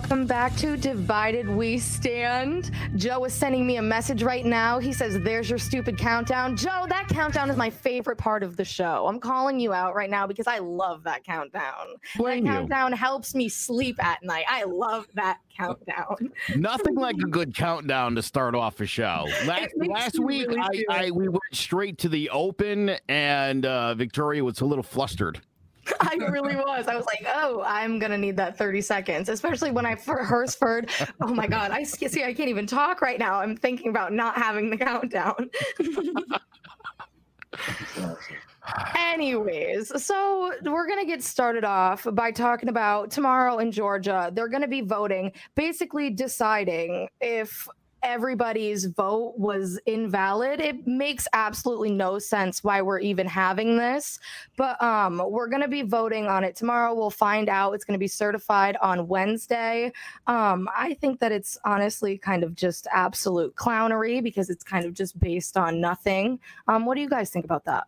Welcome back to Divided We Stand. Joe is sending me a message right now. He says, There's your stupid countdown. Joe, that countdown is my favorite part of the show. I'm calling you out right now because I love that countdown. Blame that you. countdown helps me sleep at night. I love that countdown. Nothing like a good countdown to start off a show. Last, last week, really I, I we went straight to the open, and uh, Victoria was a little flustered. I really was. I was like, oh, I'm gonna need that 30 seconds, especially when I first heard. Oh my god, I see. I can't even talk right now. I'm thinking about not having the countdown. Anyways, so we're going to get started off by talking about tomorrow in Georgia. They're going to be voting, basically deciding if everybody's vote was invalid. It makes absolutely no sense why we're even having this. But um we're going to be voting on it tomorrow. We'll find out. It's going to be certified on Wednesday. Um I think that it's honestly kind of just absolute clownery because it's kind of just based on nothing. Um what do you guys think about that?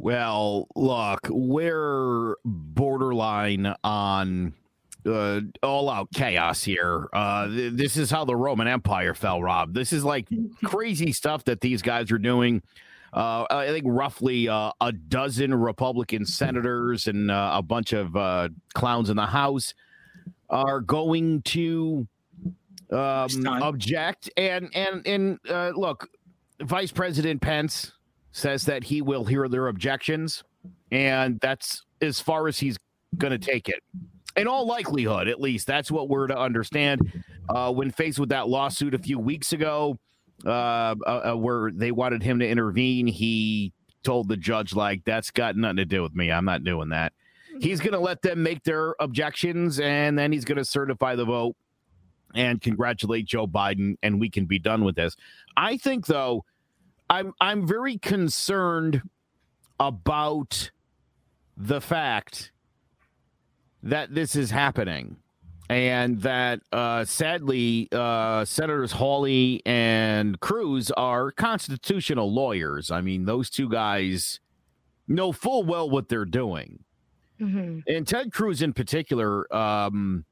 Well, look, we're borderline on uh, all out chaos here. Uh, th- this is how the Roman Empire fell, Rob. This is like crazy stuff that these guys are doing. Uh, I think roughly uh, a dozen Republican senators and uh, a bunch of uh, clowns in the House are going to um, object. And and and uh, look, Vice President Pence says that he will hear their objections, and that's as far as he's going to take it. In all likelihood, at least, that's what we're to understand. Uh, when faced with that lawsuit a few weeks ago, uh, uh, uh, where they wanted him to intervene, he told the judge, like, that's got nothing to do with me. I'm not doing that. He's going to let them make their objections, and then he's going to certify the vote and congratulate Joe Biden, and we can be done with this. I think, though, I'm I'm very concerned about the fact that this is happening and that uh, sadly uh, senators hawley and cruz are constitutional lawyers i mean those two guys know full well what they're doing Mhm. and ted cruz in particular um,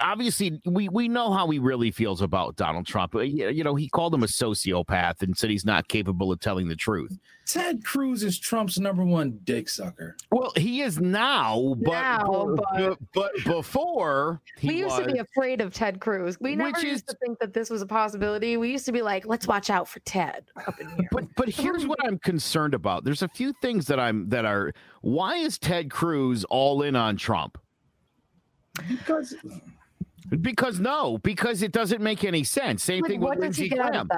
obviously we we know how he really feels about donald trump Uh, you you know he called him a sociopath and said he's not capable of telling the truth Ted Cruz is Trump's number one dick sucker. Well, he is now, but Now, but, but before he we used was, to be afraid of Ted Cruz. We never Which used is- to think that this was a possibility. We used to be like, let's watch out for Ted up in here. but but here's what I'm concerned about. There's a few things that I'm that are why is Ted Cruz all in on Trump? Because Because no, because it doesn't make any sense. Same Like, thing with what does he Lindsey Graham.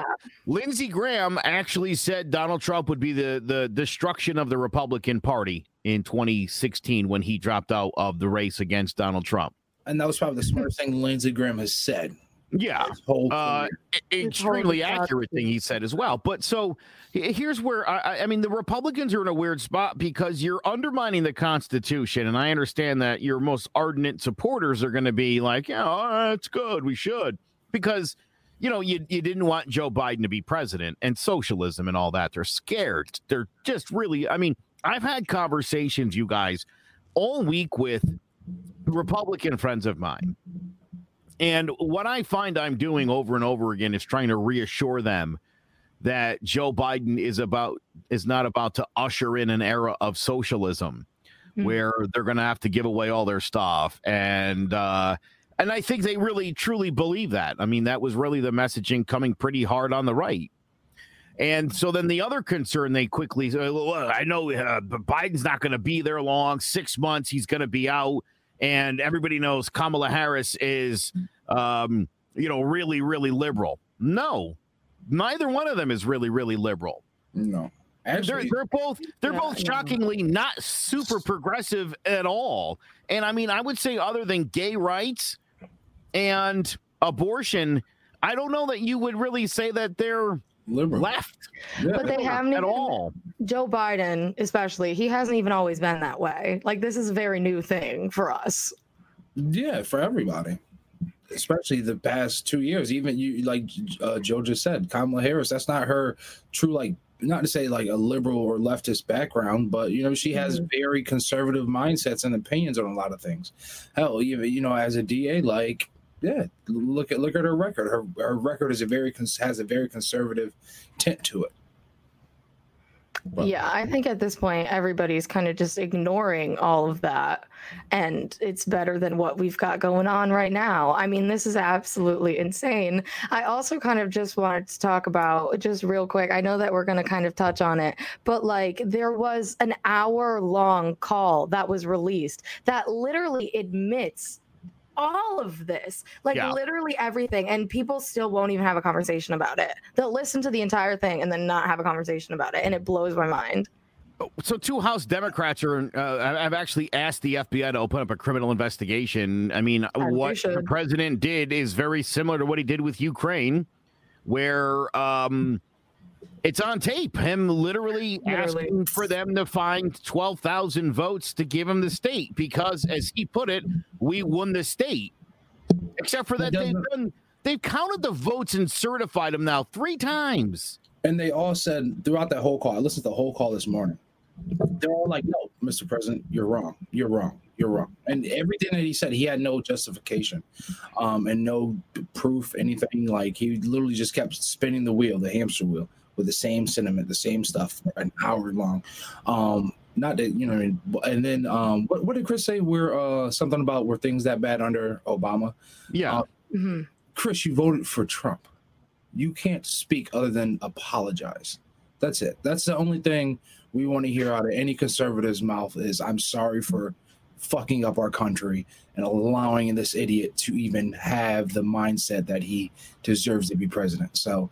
Lindsey Graham actually said Donald Trump would be the the destruction of the Republican Party in 2016 when he dropped out of the race against Donald Trump. and that was probably the smartest thing Lindsey Graham has said. Yeah. Whole uh, career. extremely accurate thing he said as well. But so here's where I, I- I mean the Republicans are in a weird spot because you're undermining the Constitution, and I understand that your most ardent supporters are going to be like, yeah, oh, that's good, we should, because you know you you didn't want Joe Biden to be president and socialism and all that. They're scared. They're just really. I mean, I've had conversations, you guys, all week with Republican friends of mine. And what I find I'm doing over and over again is trying to reassure them that Joe Biden is about is not about to usher in an era of socialism Hmm. where they're going to have to give away all their stuff and uh and I think they really truly believe that. I mean, that was really the messaging coming pretty hard on the right. And so then the other concern they quickly "Well, I know uh, Biden's not going to be there long. Six months, he's going to be out. And everybody knows Kamala Harris is, um, you know, really, really liberal. No, neither one of them is really, really liberal. no, They're, they're both they're Yeah, both yeah. shockingly not super progressive at all. And I mean, I would say other than gay rights and abortion, I don't know that you would really say that they're liberal. left Yeah. But they haven't at even, all. Joe Biden, especially, he hasn't even always been that way. Like this is a very new thing for us. Yeah, for everybody, especially the past two years. Even you, like uh, Joe just said, Kamala Harris. That's not her true like not to say like a liberal or leftist background, but you know she has Mhm. very conservative mindsets and opinions on a lot of things. Hell, even you know as a DA, like yeah, look at look at her record. Her her record is a very has a very conservative tint to it. But- Yeah, I think at this point everybody's kind of just ignoring all of that. And it's better than what we've got going on right now. I mean, this is absolutely insane. I also kind of just wanted to talk about just real quick. I know that we're going to kind of touch on it, but like there was an hour long call that was released that literally admits all of this like Yeah. literally everything and people still won't even have a conversation about it they'll listen to the entire thing and then not have a conversation about it and it blows my mind So, two House Democrats are uh, have actually asked the FBI to open up a criminal investigation. I mean, what the president did is very similar to what he did with Ukraine, where um, it's on tape. Him literally, Literally. asking for them to find twelve thousand votes to give him the state because, as he put it, we won the state. Except for that, they've doesn't- They've counted the votes and certified them now three times. And they all said throughout that whole call, I listened to the whole call this morning. They're all like, no, Mr. President, you're wrong. You're wrong. You're wrong. And everything that he said, he had no justification um, and no proof, anything. Like he literally just kept spinning the wheel, the hamster wheel, with the same sentiment, the same stuff for an hour long. Um, not that, you know, what I mean? and then um, what, what did Chris say? We're uh, something about were things that bad under Obama. Yeah. Uh, Mhm. Chris, you voted for Trump. You can't speak other than apologize. That's it. That's the only thing we want to hear out of any conservative's mouth is I'm sorry for fucking up our country and allowing this idiot to even have the mindset that he deserves to be president. So,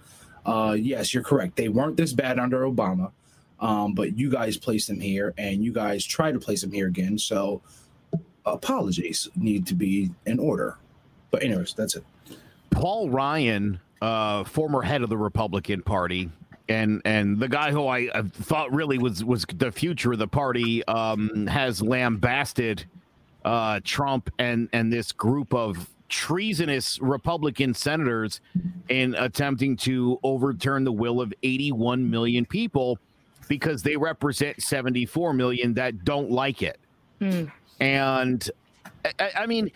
uh, yes, you're correct. They weren't this bad under Obama, um, but you guys placed them here and you guys try to place them here again. So, apologies need to be in order. But, anyways, that's it. Paul Ryan, uh, former head of the Republican Party, and and the guy who I, I thought really was was the future of the party, um, has lambasted uh, Trump and and this group of treasonous Republican senators in attempting to overturn the will of 81 million people because they represent 74 million that don't like it. Hmm. And I- I, mean,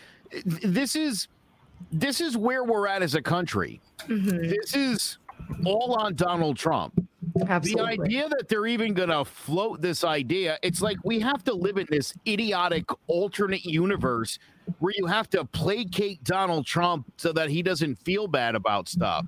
this is this is where we're at as a country. Mhm. This is all on Donald Trump. Absolutely. The idea that they're even going to float this idea, it's like we have to live in this idiotic alternate universe where you have to placate Donald Trump so that he doesn't feel bad about stuff.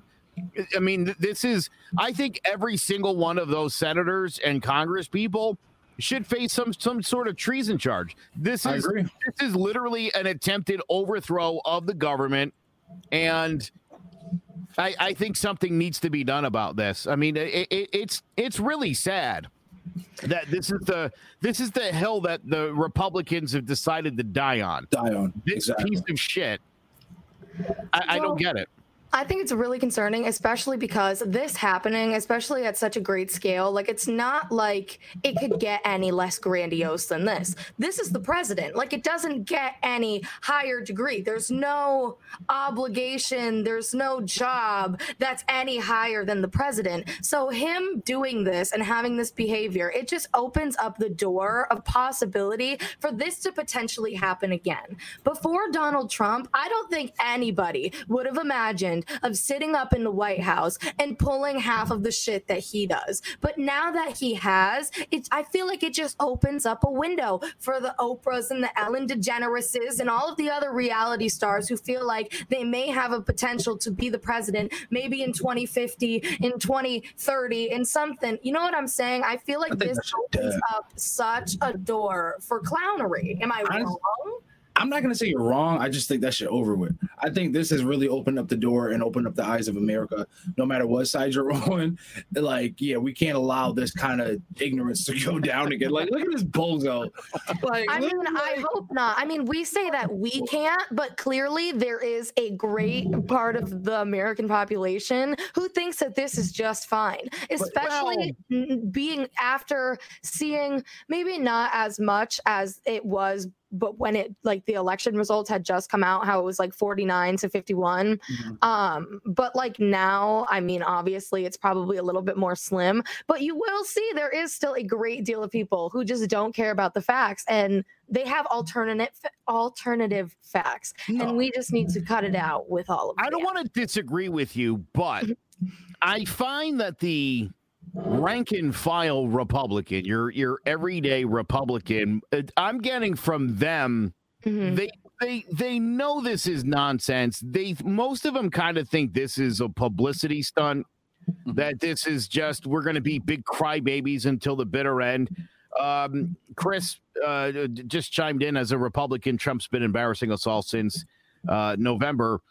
I- mean, this is, I think every single one of those senators and Congress people should face some some sort of treason charge. This is this is literally an attempted overthrow of the government and I, I think something needs to be done about this. I mean, it, it, it's it's really sad that this is the this is the hill that the Republicans have decided to die on. Die on. This Exactly. piece of shit. I, I don't get it. I think it's really concerning, especially because this happening, especially at such a great scale, like it's not like it could get any less grandiose than this. This is the president. Like it doesn't get any higher degree. There's no obligation, there's no job that's any higher than the president. So him doing this and having this behavior, it just opens up the door of possibility for this to potentially happen again. Before Donald Trump, I don't think anybody would have imagined of sitting up in the White House and pulling half of the shit that he does. But now that he has, it's I feel like it just opens up a window for the Oprahs and the Ellen DeGenereses and all of the other reality stars who feel like they may have a potential to be the president maybe in 2050, in 2030, in something. You know what I'm saying? I feel like I this opens up such a door for clownery. Am I wrong? I'm not gonna say you're wrong. I just think that shit over with. I think this has really opened up the door and opened up the eyes of America. No matter what side you're on, like yeah, we can't allow this kind of ignorance to go down again. Like look at this bozo. Like I look- mean, I hope not. I mean, we say that we can't, but clearly there is a great part of the American population who thinks that this is just fine, especially n- being after seeing maybe not as much as it was but when it like the election results had just come out, how it was like 49 to 51. Mhm. Um, but like now, I mean, obviously it's probably a little bit more slim, but you will see there is still a great deal of people who just don't care about the facts and they have alternate alternative facts. No. And we just need to cut it out with all of it. I don't want to disagree with you, but I find that the rank and file Republican, your your everyday Republican, uh, I'm getting from them Mhm. they they they know this is nonsense. They most of them kind of think this is a publicity stunt. Mhm. That this is just we're going to be big crybabies until the bitter end. Um, Chris uh, just chimed in as a Republican. Trump's been embarrassing us all since uh, November.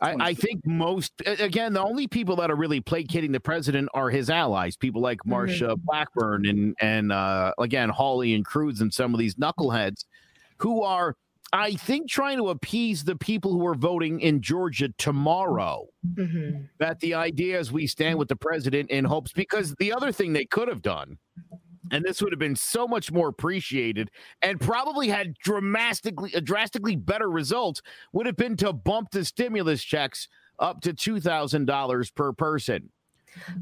I, I think most again the only people that are really placating the president are his allies, people like Marsha Blackburn and and uh, again Hawley and Cruz and some of these knuckleheads who are I think trying to appease the people who are voting in Georgia tomorrow. Mhm. That the idea is we stand with the president in hopes because the other thing they could have done, and this would have been so much more appreciated and probably had dramatically a drastically better results, would have been to bump the stimulus checks up to two thousand dollars per person.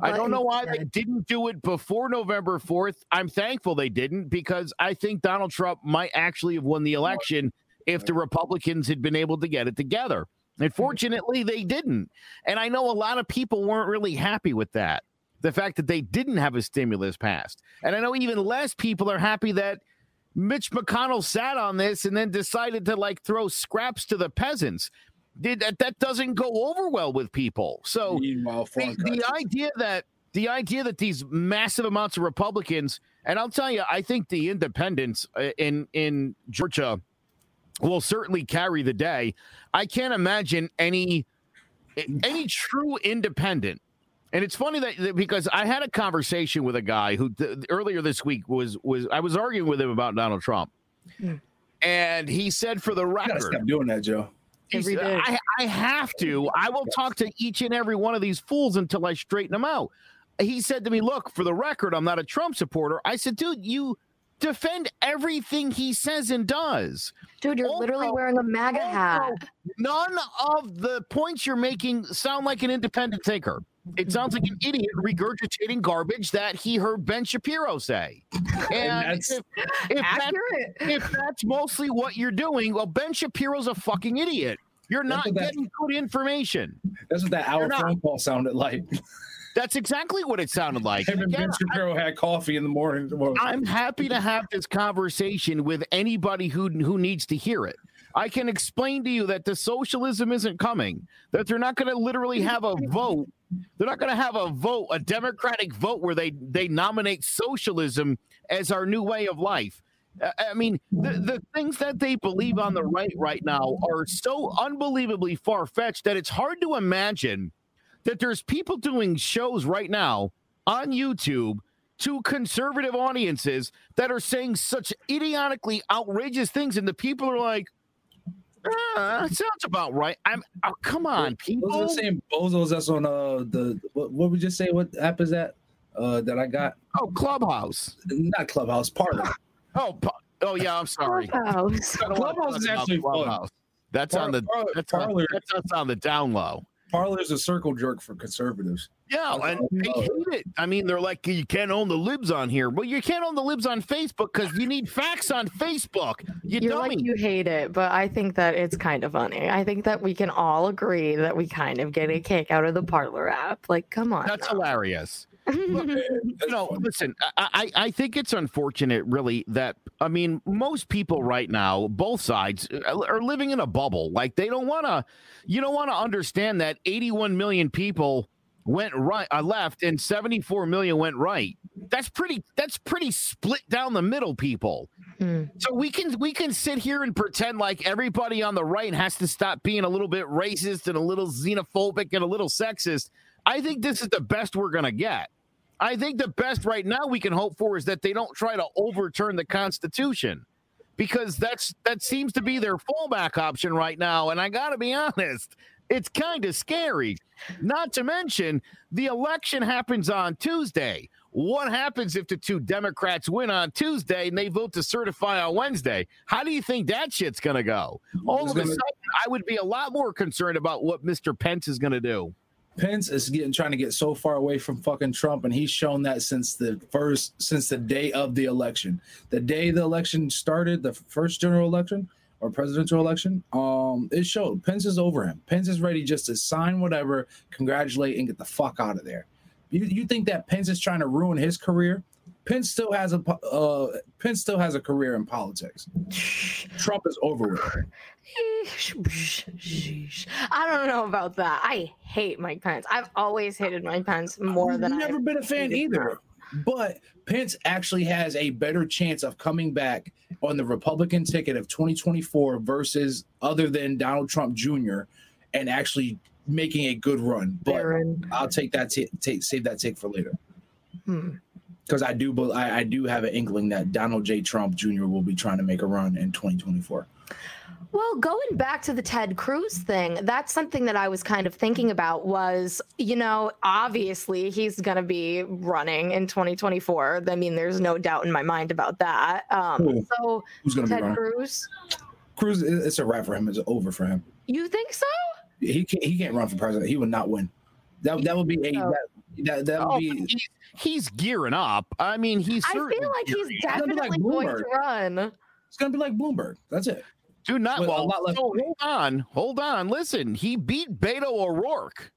I don't know why they didn't do it before November 4th. I'm thankful they didn't because I think Donald Trump might actually have won the election if the Republicans had been able to get it together. Mm-hmm. Unfortunately, they didn't. And I know a lot of people weren't really happy with that. The fact that they didn't have a stimulus passed. And I know even less people are happy that Mitch McConnell sat on this and then decided to like throw scraps to the peasants. Did that that doesn't go over well with people. So the, the idea that the idea that these massive amounts of Republicans, and I'll tell you, I think the independents uh, in in Georgia will certainly carry the day. I can't imagine any any true independent. And it's funny that, that because I had a conversation with a guy who th- earlier this week was was I was arguing with him about Donald Trump, Hmm. and he said for the record, stop doing that, Joe. he Every said. I, I have to. I will talk to each and every one of these fools until I straighten them out. He said to me, Look, for the record, I'm not a Trump supporter. I said, Dude, you defend everything he says and does. Dude, you're Also- literally wearing a MAGA hat. None of the points you're making sound like an independent thinker. It sounds like an idiot regurgitating garbage that he heard Ben Shapiro say. And, that's- if, if, that, if that's mostly what you're doing, well, Ben Shapiro's a fucking idiot. You're not that- getting good information. That's what that hour phone call sounded like. That's exactly what it sounded like. Him and Ben Shapiro had coffee in the morning. I'm happy to have this conversation with anybody who who needs to hear it. I can explain to you that the socialism isn't coming. That they're not going to literally have a vote. They're not going to have a vote, a democratic vote where they they nominate socialism as our new way of life. I mean, the, the things that they believe on the right right now are so unbelievably far fetched that it's hard to imagine that there's people doing shows right now on YouTube to conservative audiences that are saying such idiotically outrageous things, and the people are like, that sounds about right. I'm oh, come on, those people. are the same bozos that's on uh the what, what we just say? What app is that? Uh, that I got Oh, Clubhouse. not Clubhouse Parler. Oh, oh yeah. I'm sorry. Clubhouse. I don't wanna Clubhouse is about actually fun. Clubhouse. That's on the Par- that's on, Parler. that's on the down low. Parler's a circle jerk for conservatives. Yeah, That's and they know. hate it. I mean, they're like, you can't own the libs on here. Well, you can't own the libs on Facebook because you need facts on Facebook. You You're dummy. like you hate it, but I think that it's kind of funny. I think that we can all agree that we kind of get a kick out of the Parlor app. Like, come on. That's now. hilarious. That's no, funny. listen, I, I I think it's unfortunate, really, that I mean, most people right now, both sides, uh, are living in a bubble. Like they don't want to, you don't want to understand that 81 million people went right, uh, left, and 74 million went right. That's pretty. That's pretty split down the middle, people. Hmm. So we can we can sit here and pretend like everybody on the right has to stop being a little bit racist and a little xenophobic and a little sexist. I think this is the best we're gonna get. I think the best right now we can hope for is that they don't try to overturn the Constitution, because that's that seems to be their fallback option right now. And I got to be honest, it's kind of scary. Not to mention the election happens on Tuesday. what happens if the two Democrats win on Tuesday and they vote to certify on Wednesday? How do you think that shit's going to go? All of a sudden, I would be a lot more concerned about what Mr. Pence is going to do. Pence is getting trying to get so far away from fucking Trump, and he's shown that since the first since the day of the election. The day the election started, the first general election or presidential election, um, it showed Pence is over him. Pence is ready just to sign whatever, congratulate, and get the fuck out of there. You you think that Pence is trying to ruin his career? Pence still has a uh, Pence still has a career in politics. Trump is over with. I don't know about that. I hate Mike Pence. I've always hated Mike Pence more I've than never I've never been a fan either. But Pence actually has a better chance of coming back on the Republican ticket of 2024 versus other than Donald Trump Jr. and actually making a good run. But Barron. I'll take that t- take save that take for later Hmm. Because I do I, I do have an inkling that Donald J. Trump Jr. will be trying to make a run in 2024. Well, going back to the Ted Cruz thing, that's something that I was kind of thinking about was, you know, obviously he's going to be running in 2024. I mean, there's no doubt in my mind about that. Um, Who? so Who's be Ted running? Cruz, Cruz, it's a wrap for him. It's over for him. you think so? He can't he can't run for president. He would not win. That that would be a Oh. that that, that would Oh, be he's, he's gearing up. I mean, he's I certainly feel like he's gearing up. gonna like definitely going to run. it's gonna be like Bloomberg. That's it. Do not. With Well, lot less- so hold on, hold on. Listen, he beat Beto O'Rourke.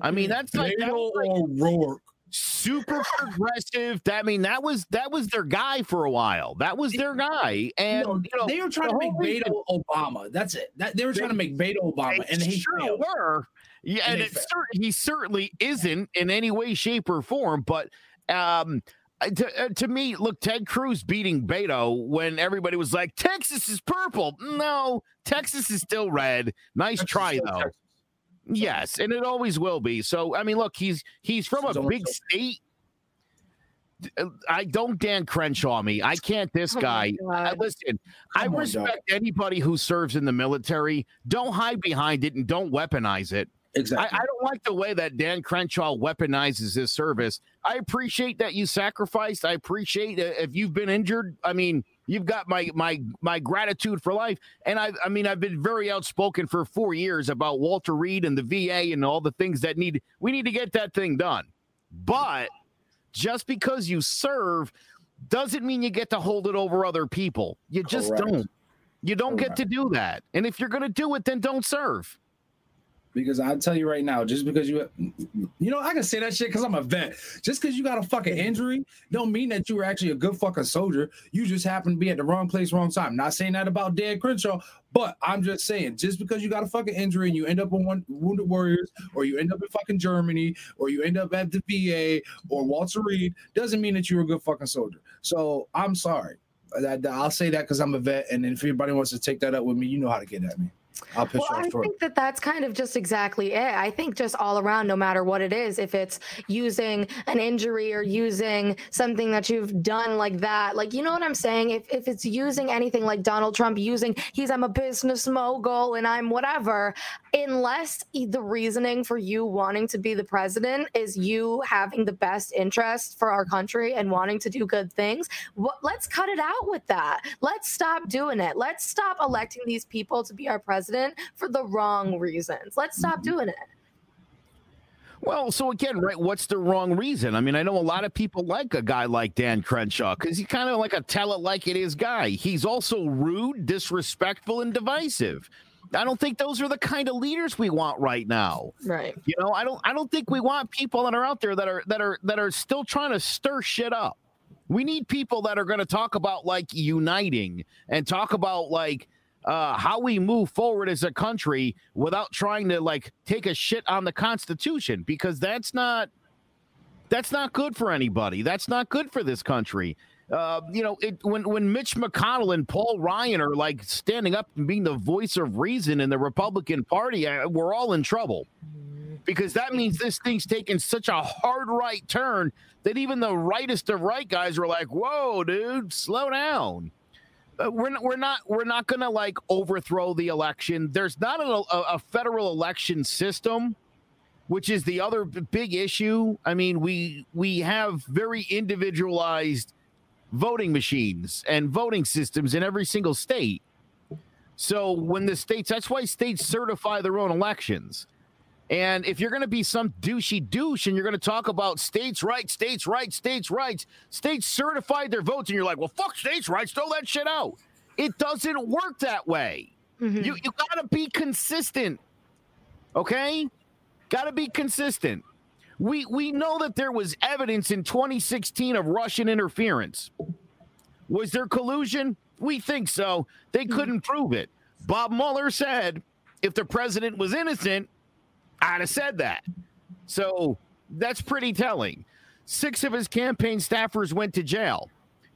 I mean, that's like, that like O'Rourke. super progressive. That, I mean, that was that was their guy for a while. That was their guy, and No, you know, they were trying the to make whole reason- Beto Obama. That's it. That, they were trying to make Beto Obama, They and he sure failed. were. Yeah, And and, it cer- he certainly isn't in any way, shape, or form. But um, to, uh, to me, look, Ted Cruz beating Beto when everybody was like, "Texas is purple." No, Texas is still red. Nice Texas try though. Texas. Yes, and it always will be. So I mean, look, he's he's from He's a big so- state. Uh, I don't Dan Crenshaw me. I can't this Oh guy. I, God. listen, I Come on, respect anybody who serves in the military. Don't hide behind it and don't weaponize it. I, Exactly. I don't like the way that Dan Crenshaw weaponizes his service. I appreciate that you sacrificed. I appreciate that if you've been injured. I mean, you've got my my my gratitude for life. And I I mean, I've been very outspoken for four years about Walter Reed and the VA and all the things that need we need to get that thing done. But just because you serve doesn't mean you get to hold it over other people. You just Correct. don't. You don't Correct. get to do that. And if you're going to do it, then don't serve. Because I'll tell you right now, just because you, you know, I can say that shit because I'm a vet. Just because you got a fucking injury, don't mean that you were actually a good fucking soldier. You just happen to be at the wrong place, wrong time. Not saying that about Dan Crenshaw, but I'm just saying, just because you got a fucking injury and you end up on one Wounded Warriors, or you end up in fucking Germany, or you end up at the VA or Walter Reed, doesn't mean that you're a good fucking soldier. So I'm sorry. I'll say that because I'm a vet, and if anybody wants to take that up with me, you know how to get at me. I'll Well, I short. think that that's kind of just exactly it. I think just all around, no matter what it is, if it's using an injury or using something that you've done like that, like, you know what I'm saying? If, if it's using anything like Donald Trump using, he's, I'm a business mogul and I'm whatever, unless the reasoning for you wanting to be the president is you having the best interest for our country and wanting to do good things, let's cut it out with that. Let's stop doing it. Let's stop electing these people to be our president for the wrong reasons. Let's stop mm-hmm. doing it. Well, so again, right? What's the wrong reason? I mean, I know a lot of people like a guy like Dan Crenshaw because he's kind of like a tell it like it is guy. He's also rude, disrespectful, and divisive. I don't think those are the kind of leaders we want right now. Right. You know, I don't. I don't think we want people that are out there that are that are that are still trying to stir shit up. We need people that are going to talk about like uniting and talk about like uh, how we move forward as a country without trying to like take a shit on the Constitution because that's not that's not good for anybody. That's not good for this country. Uh, you know, it, when when Mitch McConnell and Paul Ryan are like standing up and being the voice of reason in the Republican Party, uh, we're all in trouble because that means this thing's taken such a hard right turn that even the rightest of right guys are like, "Whoa, dude, slow down." Uh, we're not, we're not we're not gonna like overthrow the election. There's not a, a, a federal election system which is the other big issue. I mean, we we have very individualized voting machines and voting systems in every single state. So when the states, that's why states certify their own elections. And if you're going to be some douchey douche and you're going to talk about states' rights, states' rights, states' rights, states certified their votes, and you're like, well, fuck states' rights, throw that shit out. It doesn't work that way. Mm-hmm. You you got to be consistent. Okay? Got to be consistent. We we know that there was evidence in 2016 of Russian interference. Was there collusion? We think so. They mm-hmm. couldn't prove it. Bob Mueller said if the president was innocent, I'd have said that. So that's pretty telling. Six of his campaign staffers went to jail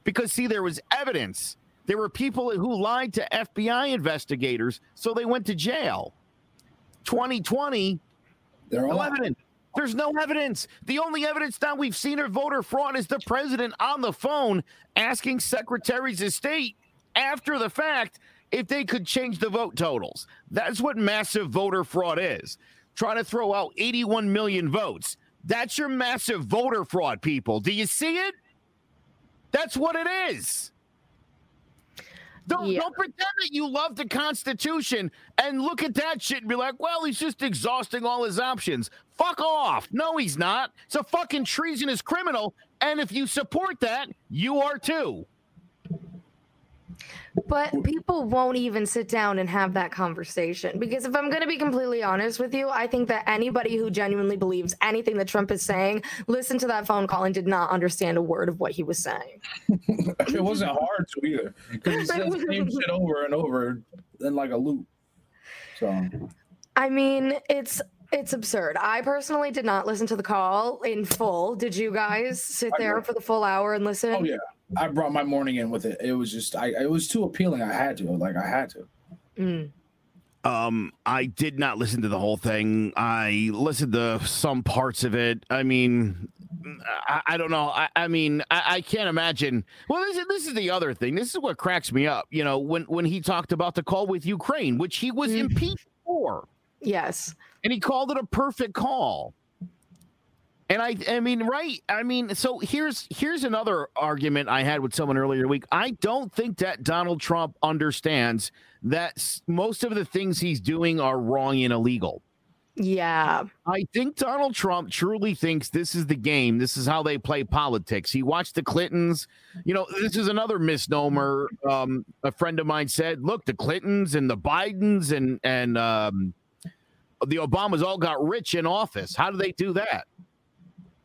because, see, there was evidence. There were people who lied to FBI investigators, so they went to jail. 2020, They're no evidence. There's no evidence. The only evidence that we've seen of voter fraud is the president on the phone asking secretaries of state after the fact if they could change the vote totals. That's what massive voter fraud is trying to throw out 81 million votes. That's your massive voter fraud, people. Do you see it? That's what it is. Don't, yeah. don't pretend that you love the Constitution and look at that shit and be like, well, he's just exhausting all his options. Fuck off. No, he's not. It's a fucking treasonous criminal. And if you support that, you are too. But people won't even sit down and have that conversation because if I'm going to be completely honest with you, I think that anybody who genuinely believes anything that Trump is saying listened to that phone call and did not understand a word of what he was saying. it wasn't hard to either because he said the same shit over and over in like a loop. So, I mean, it's it's absurd. I personally did not listen to the call in full. Did you guys sit there for the full hour and listen? Oh yeah. I brought my morning in with it. It was just I it was too appealing. I had to. Like I had to. Mm. Um, I did not listen to the whole thing. I listened to some parts of it. I mean, I, I don't know. I, I mean, I, I, can't imagine. Well, this is this is the other thing. This is what cracks me up. You know, when when he talked about the call with Ukraine, which he was mm. impeached for. Yes, and he called it a perfect call. And I, I mean, right? I mean, so here's here's another argument I had with someone earlier this week. I don't think that Donald Trump understands that most of the things he's doing are wrong and illegal. Yeah. I think Donald Trump truly thinks this is the game. This is how they play politics. He watched the Clintons. You know, this is another misnomer. Um, a friend of mine said, look, the Clintons and the Bidens and and um, the Obamas all got rich in office. How do they do that?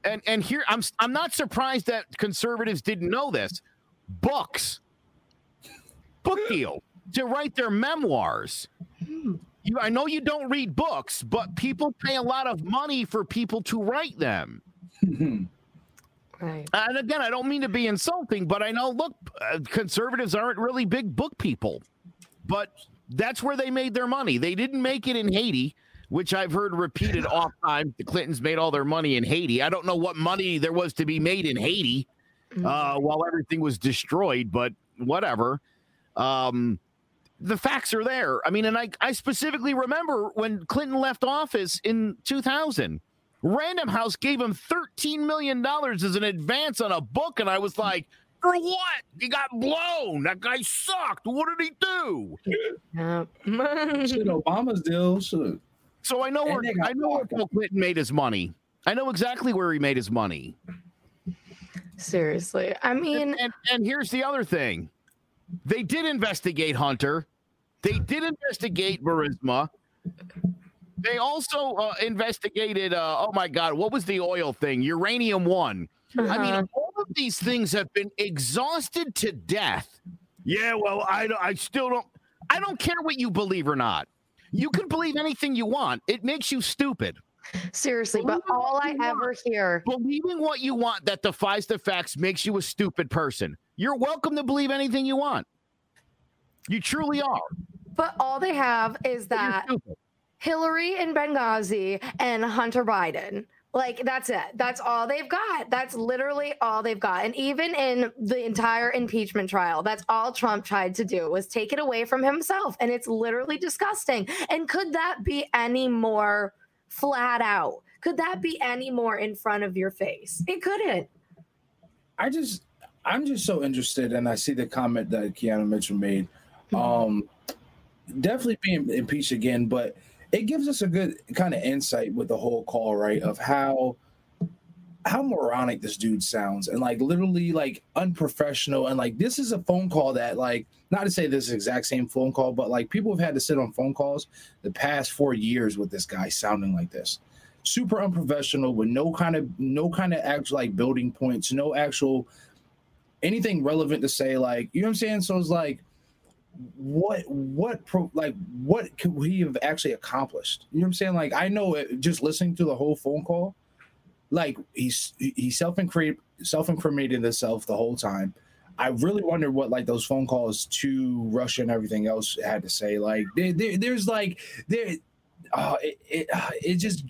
And and here I'm I'm not surprised that conservatives didn't know this. Books, book deal to write their memoirs. You, I know you don't read books, but people pay a lot of money for people to write them. Right. And again, I don't mean to be insulting, but I know, look, uh, conservatives aren't really big book people, but that's where they made their money. They didn't make it in Haiti which I've heard repeated off time. The Clintons made all their money in Haiti. I don't know what money there was to be made in Haiti mm-hmm. uh, while everything was destroyed, but whatever. Um, the facts are there. I mean, and I, I specifically remember when Clinton left office in 2000. Random House gave him $13 million as an advance on a book. And I was like, for what? He got blown. That guy sucked. What did he do? Shit, Obama's deal. Shit. So I know where I know where Bill Clinton made his money. I know exactly where he made his money. Seriously. I mean and, and, and here's the other thing. They did investigate Hunter. They did investigate Burisma. They also uh, investigated uh, oh my god, what was the oil thing? Uranium 1. Uh-huh. I mean, uh-huh. all of these things have been exhausted to death. Yeah, well, I I still don't I don't care what you believe or not. You can believe anything you want. It makes you stupid. Seriously, but all I ever want, hear believing what you want that defies the facts makes you a stupid person. You're welcome to believe anything you want. You truly are. But all they have is that Hillary in Benghazi and Hunter Biden. Like that's it. That's all they've got. That's literally all they've got. And even in the entire impeachment trial, that's all Trump tried to do was take it away from himself. And it's literally disgusting. And could that be any more flat out? could that be any more in front of your face? It couldn't. I just, I'm just so interested, and I see the comment that Keanu Mitchell made. Mm-hmm. Um, definitely being impeached again, but it gives us a good kind of insight with the whole call, right? Of how how moronic this dude sounds and like literally like unprofessional and like this is a phone call that like not to say this exact same phone call but like people have had to sit on phone calls the past four years with this guy sounding like this super unprofessional with no kind of no kind of actual like building points no actual anything relevant to say like you know what i'm saying so it's like what what pro, like what could he have actually accomplished you know what i'm saying like i know it, just listening to the whole phone call like he's he self-incriminated self-incriminated himself the whole time. I really wonder what like those phone calls to Russia and everything else had to say. Like there there's like there, uh, it it, uh, it just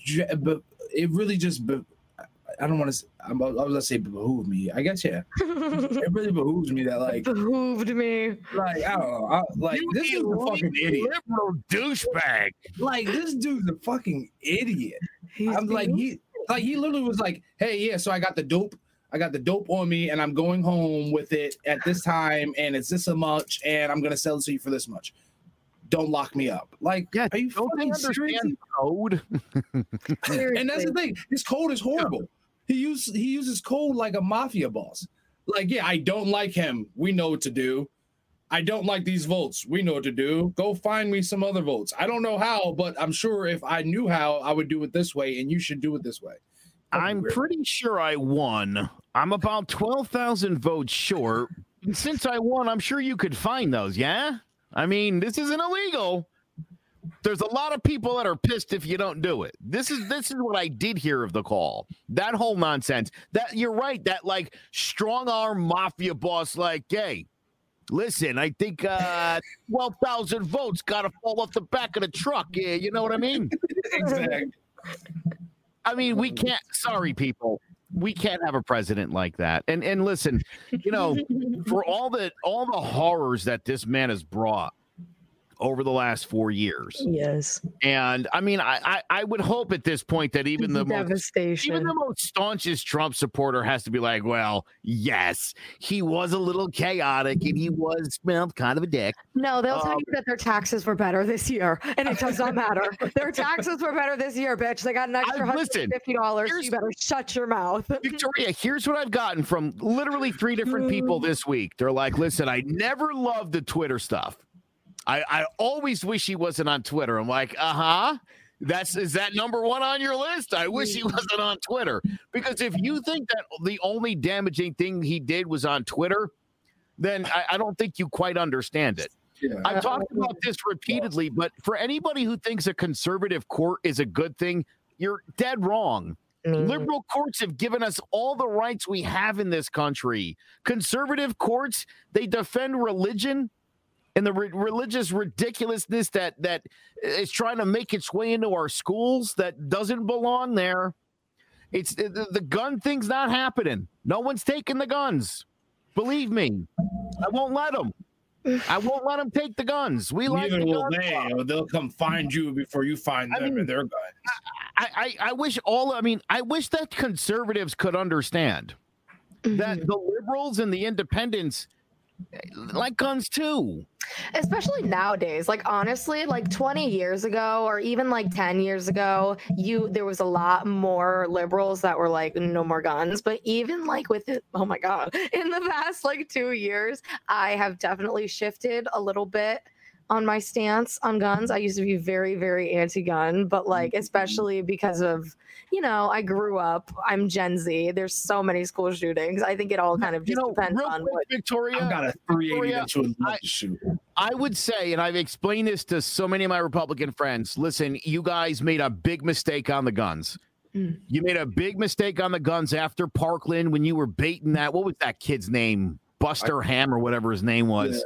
it really just I don't want to. I was gonna say behoove me. I guess yeah. it really behooves me that like behooved me. Like I don't know. I, like you this is a fucking idiot. Liberal douchebag. Like this dude's a fucking idiot. He's I'm like he like he literally was like, "Hey, yeah, so I got the dope. I got the dope on me, and I'm going home with it at this time, and it's this much, and I'm gonna sell it to you for this much. Don't lock me up. Like, yeah, are you don't fucking serious? Code. and that's the thing. This code is horrible. He uses he uses code like a mafia boss. Like, yeah, I don't like him. We know what to do. I don't like these votes. We know what to do. Go find me some other votes. I don't know how, but I'm sure if I knew how, I would do it this way, and you should do it this way. I'm pretty sure I won. I'm about 12,000 votes short. Since I won, I'm sure you could find those, yeah? I mean, this isn't illegal. There's a lot of people that are pissed if you don't do it. This is this is what I did hear of the call. That whole nonsense. That you're right. That like strong arm mafia boss, like, hey, Listen, I think uh, 12,000 votes got to fall off the back of the truck. Yeah, you know what I mean? exactly. I mean, we can't, sorry, people. We can't have a president like that. And and listen, you know, for all the all the horrors that this man has brought, over the last four years. Yes. And I mean, I, I, I would hope at this point that even the devastation, most, even the most staunchest Trump supporter has to be like, well, yes, he was a little chaotic and he was well, kind of a dick. No, they'll um, tell you that their taxes were better this year, and it does not matter. their taxes were better this year, bitch. They got an extra hundred fifty dollars. You better shut your mouth, Victoria. Here's what I've gotten from literally three different people this week. They're like, listen, I never loved the Twitter stuff. I, I always wish he wasn't on Twitter. I'm like, uh huh. That's is that number one on your list? I wish he wasn't on Twitter because if you think that the only damaging thing he did was on Twitter, then I, I don't think you quite understand it. Yeah. I've talked about this repeatedly, but for anybody who thinks a conservative court is a good thing, you're dead wrong. Mm. Liberal courts have given us all the rights we have in this country. Conservative courts, they defend religion and the re- religious ridiculousness that that is trying to make its way into our schools that doesn't belong there. It's the, the gun thing's not happening. No one's taking the guns. Believe me, I won't let them. I won't let them take the guns. We like Neither the will they. They'll come find you before you find them I mean, and their guns. I, I, I wish all. I mean, I wish that conservatives could understand mm-hmm. that the liberals and the independents like guns too. Especially nowadays like honestly like 20 years ago or even like 10 years ago you there was a lot more liberals that were like no more guns. But even like with it oh my god in the past like 2 years i have definitely shifted a little bit on my stance on guns. I used to be very, very anti-gun, but like mm-hmm. especially because of, you know, I grew up. I'm Gen Z. There's so many school shootings. I think it all kind of just you know, depends on quick, what Victoria. I've got a 380 Victoria, I, shoot. I would say, and I've explained this to so many of my Republican friends. Listen, you guys made a big mistake on the guns. Mm. You made a big mistake on the guns after Parkland when you were baiting that. What was that kid's name? Buster I, Ham or whatever his name was.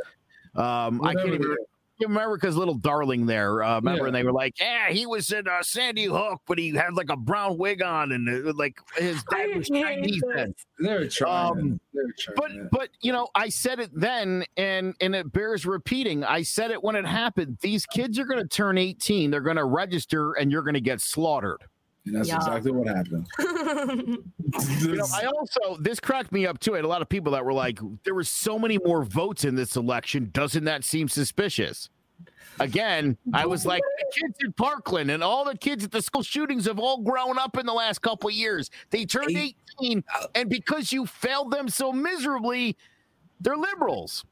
Yeah. Um, I can't even America's little darling there. Uh, remember, yeah. and they were like, "Yeah, he was in uh, Sandy Hook, but he had like a brown wig on, and uh, like his dad was Chinese." Then. They're trying. Um, They're trying. But but you know, I said it then, and and it bears repeating. I said it when it happened. These kids are going to turn 18. They're going to register, and you're going to get slaughtered. And that's Yeah. exactly what happened. You know, I also this cracked me up too. I had a lot of people that were like, "There were so many more votes in this election. Doesn't that seem suspicious?" Again, I was like, the kids in Parkland and all the kids at the school shootings have all grown up in the last couple of years. They turned 18, and because you failed them so miserably, they're liberals.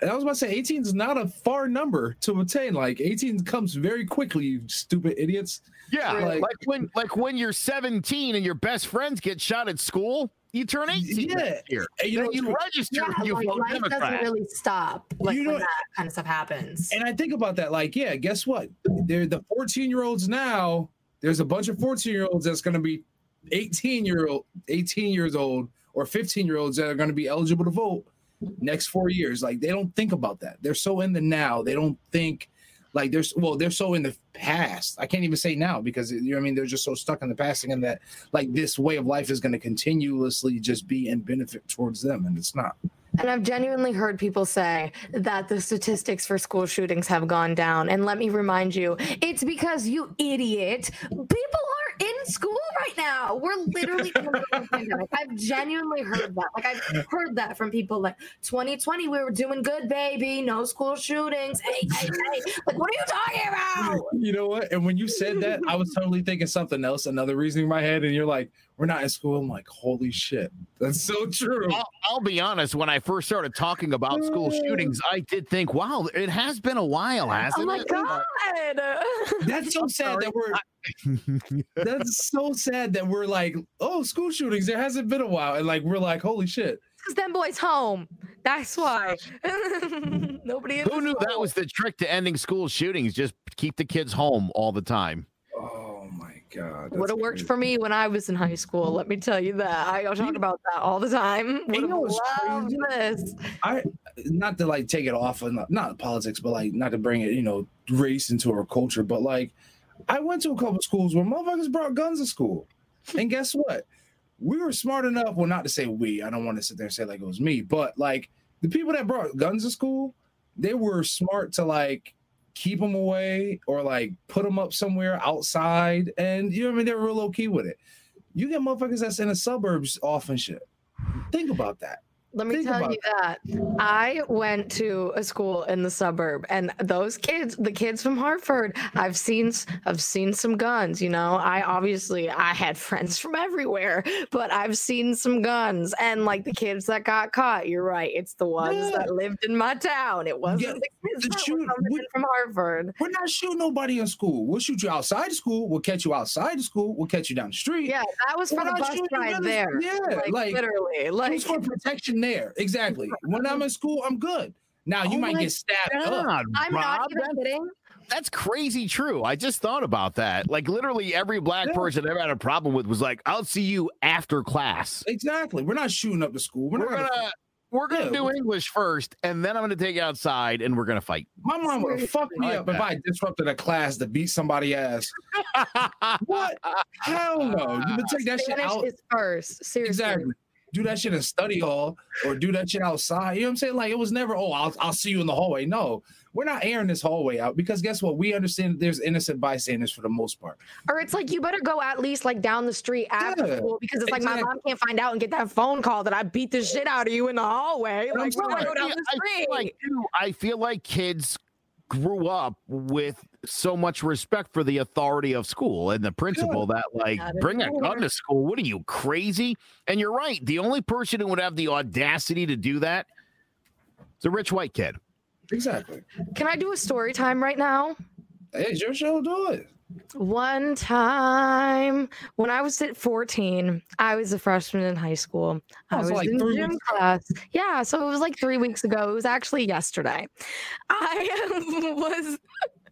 And I was about to say 18 is not a far number to attain. Like 18 comes very quickly, you stupid idiots. Yeah, Like- like, when like when you're 17 and your best friends get shot at school, you turn 18 Yeah. next year. And you know, you register yeah, you like, life doesn't really stop like You when know- that kind of stuff happens. And I think about that, like, yeah, guess what? They're the 14 year olds now. There's a bunch of 14 year olds that's going to be 18 year old, 18 years old, or 15 year olds that are going to be eligible to vote next four years. Like, they don't think about that. They're so in the now. They don't think like there's well, they're so in the past. I can't even say now because you know I mean. They're just so stuck in the past, and that like this way of life is going to continuously just be and benefit towards them, and it's not. And I've genuinely heard people say that the statistics for school shootings have gone down. And let me remind you, it's because you idiot. People in school right now. We're literally. I've genuinely heard that. Like I've heard that from people like 2020, we were doing good, baby. No school shootings. Hey, hey, hey. Like, what are you talking about? You know what? And when you said that, I was totally thinking something else, another reason in my head. And you're like, we're not in school. I'm like, holy shit. That's so true. I'll, I'll be honest. When I first started talking about school mm. shootings, I did think, "Wow, it has been a while, oh hasn't it? Oh my it?" God. That's so sad that we're that's so sad that we're like, oh, school shootings. There hasn't been a while. And like we're like, holy shit. Because them boys home. That's why. Nobody Who knew that was the trick to ending school shootings? Just keep the kids home all the time. God. Would have worked for me when I was in high school. Let me tell you that. I talk about that all the time. Have know loved this. I not to like take it off of not, not politics, but like not to bring it, you know, race into our culture, but like I went to a couple schools where motherfuckers brought guns to school. And guess what? We were smart enough, well, not to say we, I don't want to sit there and say like it was me, but like the people that brought guns to school, they were smart to like keep them away or like put them up somewhere outside. And you know what I mean? They're real low key with it. You get motherfuckers that's in the suburbs off and shit. Think about that. Let me Think tell you that. I went to a school in the suburb and those kids, the kids from Hartford, I've seen I've seen some guns, you know. I obviously I had friends from everywhere, but I've seen some guns and like the kids that got caught, you're right. It's the ones Yeah. that lived in my town. It wasn't Yeah, the kids the that shoot- we- from Hartford. We're not shooting nobody in school. We'll shoot you outside of school. We'll catch you outside of school. We'll catch you down the street. Yeah, that was We're for the bus ride there. Yeah, like, like, literally. Like for protection there? Exactly. When I'm in school, I'm good. Now you Oh might get stabbed up. God, I'm not even kidding. that's crazy true. I just thought about that. Like literally every black Yeah. person I ever had a problem with was like, "I'll see you after class." Exactly. We're not shooting up the school. We're, We're not gonna gonna. we're gonna Yeah, do we- English first, and then I'm gonna take you outside, and we're gonna fight. My mom would fuck me like up if. I disrupted a class to beat somebody ass. What? Hell no. You would take that shit Spanish out. is first. Seriously. Exactly. Do that shit in study hall or do that shit outside. You know what I'm saying? Like it was never, oh, I'll, I'll see you in the hallway. No, we're not airing this hallway out because guess what? We understand there's innocent bystanders for the most part. Or it's like you better go at least like down the street after Yeah, school because it's like my mom can't find out and get that phone call that I beat the shit out of you in the hallway. I'm Like, we're gonna sorry. go down the I feel like I feel like kids grew up with so much respect for the authority of school and the principle that like Not bring a gun to school. What are you crazy? And you're right. The only person who would have the audacity to do that is a rich white kid. Exactly. Can I do a story time right now? Hey, it's your show. Do it. One time when I was at 14, I was a freshman in high school. I Oh, so was like in gym class. Yeah, so it was like three weeks ago. It was actually yesterday. I was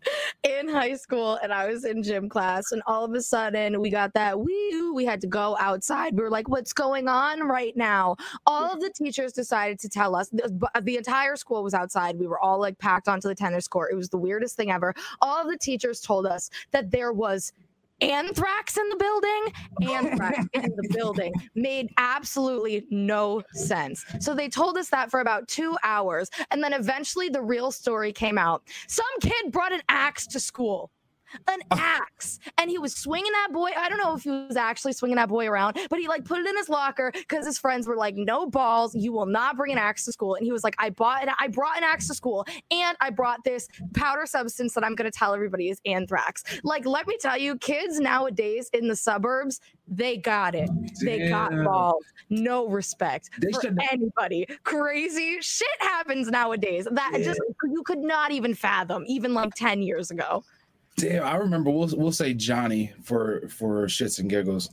in high school and I was in gym class, and all of a sudden we got that wee we had to go outside. We were like, what's going on right now? All of the teachers decided to tell us the, the entire school was outside. We were all like packed onto the tennis court. It was the weirdest thing ever. All of the teachers told us that there was anthrax in the building? Anthrax in the building made absolutely no sense. So they told us that for about two hours and then eventually the real story came out. Some kid brought an axe to school an axe. And he was swinging that boy i don't know if he was actually swinging that boy around but he like put it in his locker because his friends were like no balls you will not bring an axe to school. And he was like i bought it i brought an axe to school and i brought this powder substance that i'm going to tell everybody is anthrax. Like let me tell you kids nowadays in the suburbs they got it. They got balls no respect They for should- anybody. Crazy shit happens nowadays that Yeah. just you could not even fathom even like 10 years ago Damn, I remember we'll we'll say Johnny for for shits and giggles.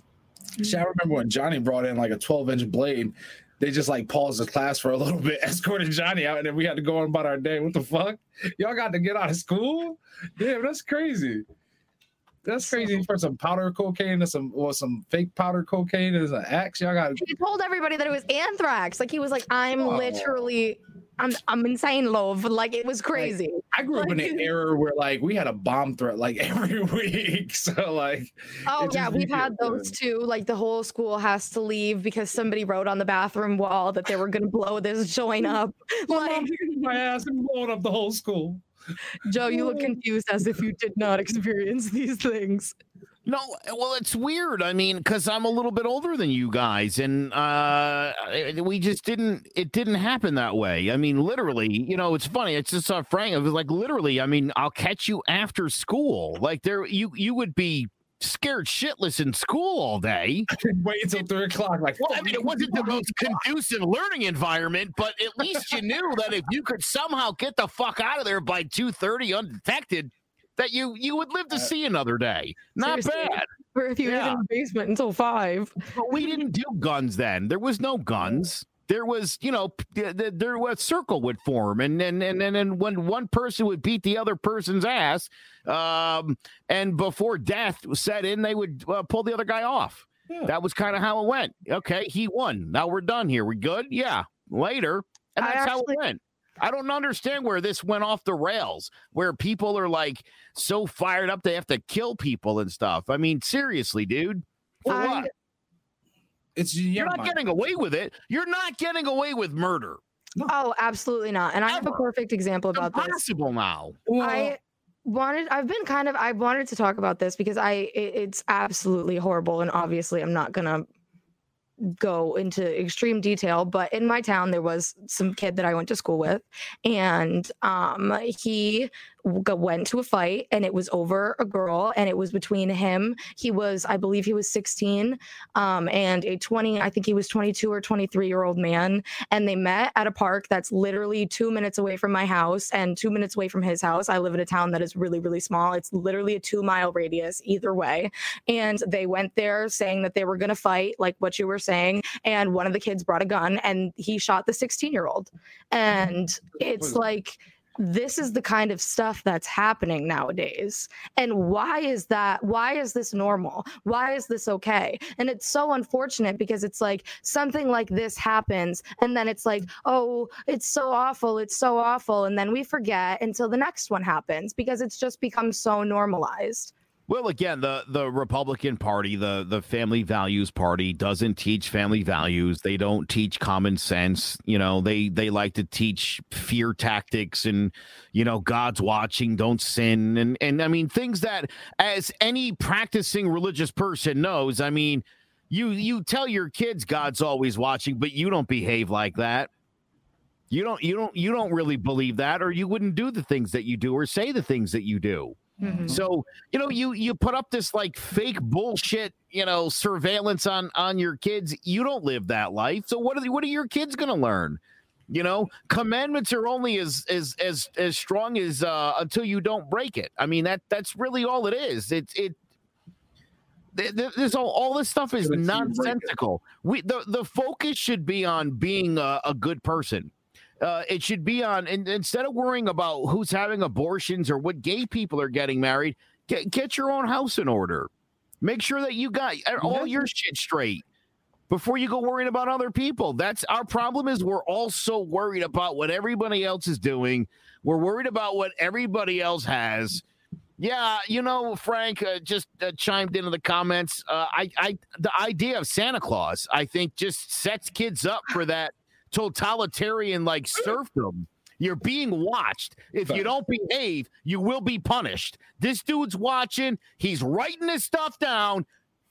Mm-hmm. Shit, I remember when Johnny brought in like a 12 inch blade. They just like paused the class for a little bit, escorted Johnny out, and then we had to go on about our day. What the fuck? Y'all got to get out of school? Damn, that's crazy. That's crazy for some powder cocaine and some or some fake powder cocaine and an axe. Y'all got he told everybody that it was anthrax like he was like i'm Oh. literally i'm i'm insane love. Like it was crazy. I grew up in an era where like we had a bomb threat like every week. So like oh yeah we've had those too. Like the whole school has to leave because somebody wrote on the bathroom wall that they were going to blow this joint up. Like my ass and blowing up the whole school. joe you look confused as if you did not experience these things No, well, it's weird. I mean, because I'm a little bit older than you guys, and uh, we just didn't. It didn't happen that way. I mean, literally. You know, it's funny. It's just uh, Frank. It was like literally. I mean, I'll catch you after school. Like there, you you would be scared shitless in school all day. Wait until three o'clock. Like, Well, I mean, it wasn't the most conducive learning environment, but at least you knew that if you could somehow get the fuck out of there by two thirty undetected, that you you would live to Uh, see another day. Not bad. or if you Yeah. live in the basement until five But we didn't do guns then. There was no guns. There was, you know, p- th- th- there was a circle would form, and and and and, and when one person would beat the other person's ass, um, and before death set in, they would uh, pull the other guy off. Yeah. That was kind of how it went. Okay, he won. Now we're done here. We good? Yeah. Later, and that's how it went. I don't understand where this went off the rails, where people are like so fired up they have to kill people and stuff. I mean, seriously, dude. For I- what? it's You're not mind. getting away with it. You're not getting away with murder. oh absolutely not and i have a perfect example It's about this impossible now. Well, I wanted I've been kind of I wanted to talk about this because I it, it's absolutely horrible and obviously I'm not going to go into extreme detail but in my town there was some kid that I went to school with and um he went to a fight and it was over a girl and it was between him he was I believe he was 16 um and a 20 I think he was 22 or 23 year old man and they met at a park that's literally two minutes away from my house and two minutes away from his house. I live in a town that is really, really small. It's literally a two mile radius either way. And they went there saying that they were going to fight, like what you were saying. And one of the kids brought a gun and he shot the 16 year old. And it's like, this is the kind of stuff that's happening nowadays. And why is that? Why is this normal? Why is this okay? And it's so unfortunate because it's like something like this happens, and then it's like, oh, it's so awful, it's so awful. And then we forget until the next one happens because it's just become so normalized. Well, again, the the Republican Party, the the Family Values Party, doesn't teach family values. They don't teach common sense. You know, they they like to teach fear tactics and you know God's watching, don't sin, and and I mean things that as any practicing religious person knows. I mean, you you tell your kids God's always watching, but you don't behave like that. You don't you don't you don't really believe that, or you wouldn't do the things that you do or say the things that you do. So you know, you you put up this like fake bullshit, you know, surveillance on on your kids. You don't live that life. So what are the, what are your kids going to learn? You know, commandments are only as as as as strong as uh, until you don't break it. I mean that that's really all it is. It's it. th- th- This all, all this stuff is Until you break it. nonsensical. We the the focus should be on being a, a good person. Uh, it should be on and instead of worrying about who's having abortions or what gay people are getting married, get get your own house in order. Make sure that you got all your shit straight before you go worrying about other people. That's our problem is we're all so worried about what everybody else is doing. We're worried about what everybody else has. Yeah, you know, Frank uh, just uh, chimed into the comments. Uh, I, I, the idea of Santa Claus, I think, just sets kids up for that totalitarian like serfdom. You're being watched. If you don't behave, you will be punished. This dude's watching. He's writing this stuff down,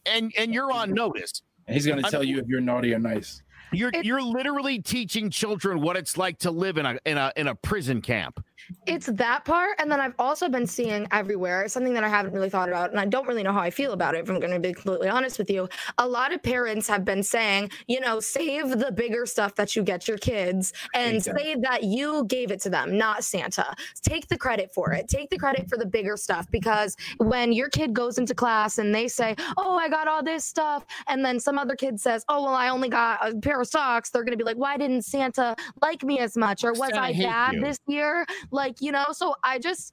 and and you're on notice. And he's gonna I tell you if you're naughty or nice. You're you're literally teaching children what it's like to live in a in a in a prison camp. It's that part. And then I've also been seeing everywhere something that I haven't really thought about. And I don't really know how I feel about it, if I'm going to be completely honest with you. A lot of parents have been saying, you know, save the bigger stuff that you get your kids and Exactly. say that you gave it to them, not Santa. Take the credit for it. Take the credit for the bigger stuff because when your kid goes into class and they say, oh, I got all this stuff. And then some other kid says, oh, well, I only got a pair of socks. They're going to be like, why didn't Santa like me as much? Or was Santa I bad you. this year? Like, you know, so I just,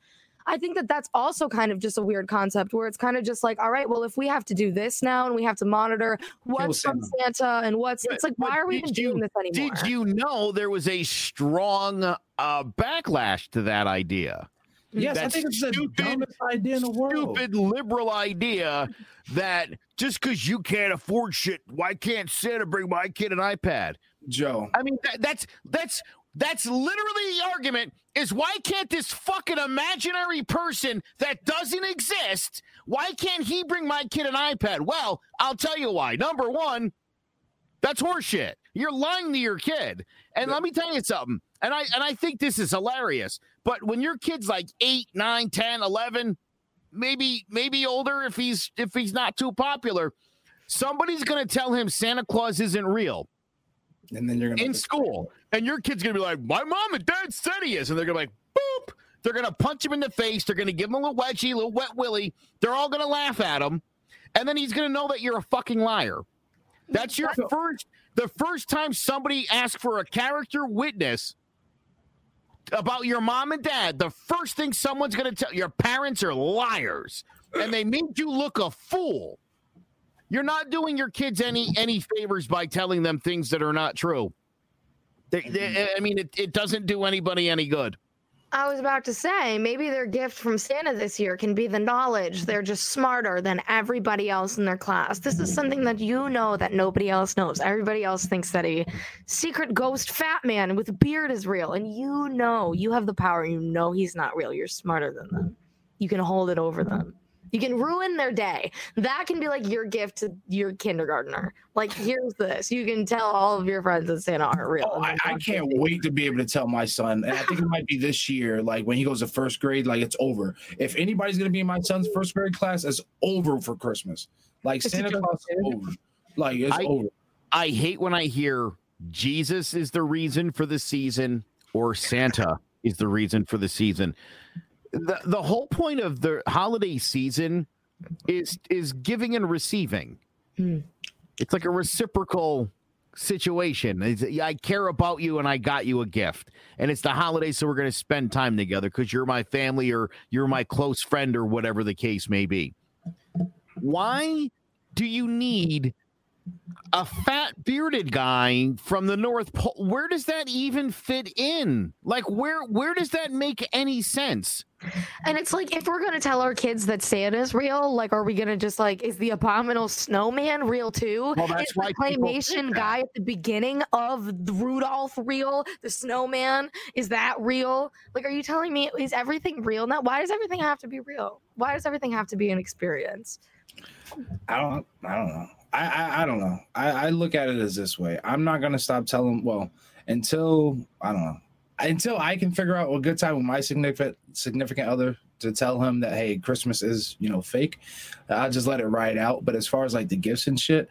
I think that that's also kind of just a weird concept where it's kind of just like, all right, well, if we have to do this now and we have to monitor what's from Santa. Santa and what's, But- it's like, why are we even you- doing this anymore? Did you know there was a strong uh, backlash to that idea? Yes, I That's think it's the dumbest idea in the world. Stupid liberal idea that just because you can't afford shit, why can't Santa bring my kid an iPad? Joe. I mean, that, that's that's that's literally the argument. Is why can't this fucking imaginary person that doesn't exist? Why can't he bring my kid an iPad? Well, I'll tell you why. Number one, that's horseshit. You're lying to your kid. And let me tell you something. And I and I think this is hilarious. But when your kid's like 8, 9, 10, 11, maybe maybe older if he's if he's not too popular, somebody's going to tell him Santa Claus isn't real And then you're gonna in school, and your kid's gonna be like, "My mom and dad said he is," and they're gonna be like, "Boop." They're gonna punch him in the face. They're gonna give him a little wedgie, a little wet willy. They're all gonna laugh at him, and then he's gonna know that you're a fucking liar. That's your first. The first time somebody asks for a character witness about your mom and dad, the first thing someone's gonna tell your parents are liars, and they made you look a fool. You're not doing your kids any any favors by telling them things that are not true. They, they, I mean, it, it doesn't do anybody any good. I was about to say, maybe their gift from Santa this year can be the knowledge they're just smarter than everybody else in their class. This is something that you know that nobody else knows. Everybody else thinks that a secret ghost fat man with a beard is real. And you know, you have the power. You know he's not real. You're smarter than them. You can hold it over them. You can ruin their day. That can be like your gift to your kindergartner. Like, here's this. You can tell all of your friends that Santa aren't real. Oh, I, I can't forbid- wait to be able to tell my son, and I think it might be this year, like when he goes to first grade, like it's over. If anybody's gonna be in my son's first grade class, it's over for Christmas. Like It's Santa Claus is over. Like it's I- over. I hate when I hear Jesus is the reason for the season or Santa is the reason for the season. The the whole point of the holiday season is is giving and receiving. Hmm. It's like a reciprocal situation. It's- I care about you and I got you a gift. And it's the holiday so we're going to spend time together cuz you're my family or you're my close friend or whatever the case may be. Why do you need a fat bearded guy from the North Pole. Where does that even fit in? Like where where does that make any sense? And it's like, if we're gonna tell our kids that Santa's real, like, are we gonna just like, is the abominable snowman real too? Well, that's is why the claymation guy at the beginning of Rudolph real? The snowman is that real? Like, are you telling me is everything real now? Why does everything have to be real? Why does everything have to be an experience? I don't. I don't know. I I, I don't know. I, I look at it as this way. I'm not gonna stop telling. Well, until I don't know. Until I can figure out a good time with my significant significant other to tell him that hey, Christmas is you know fake. I'll just let it ride out. But as far as like the gifts and shit,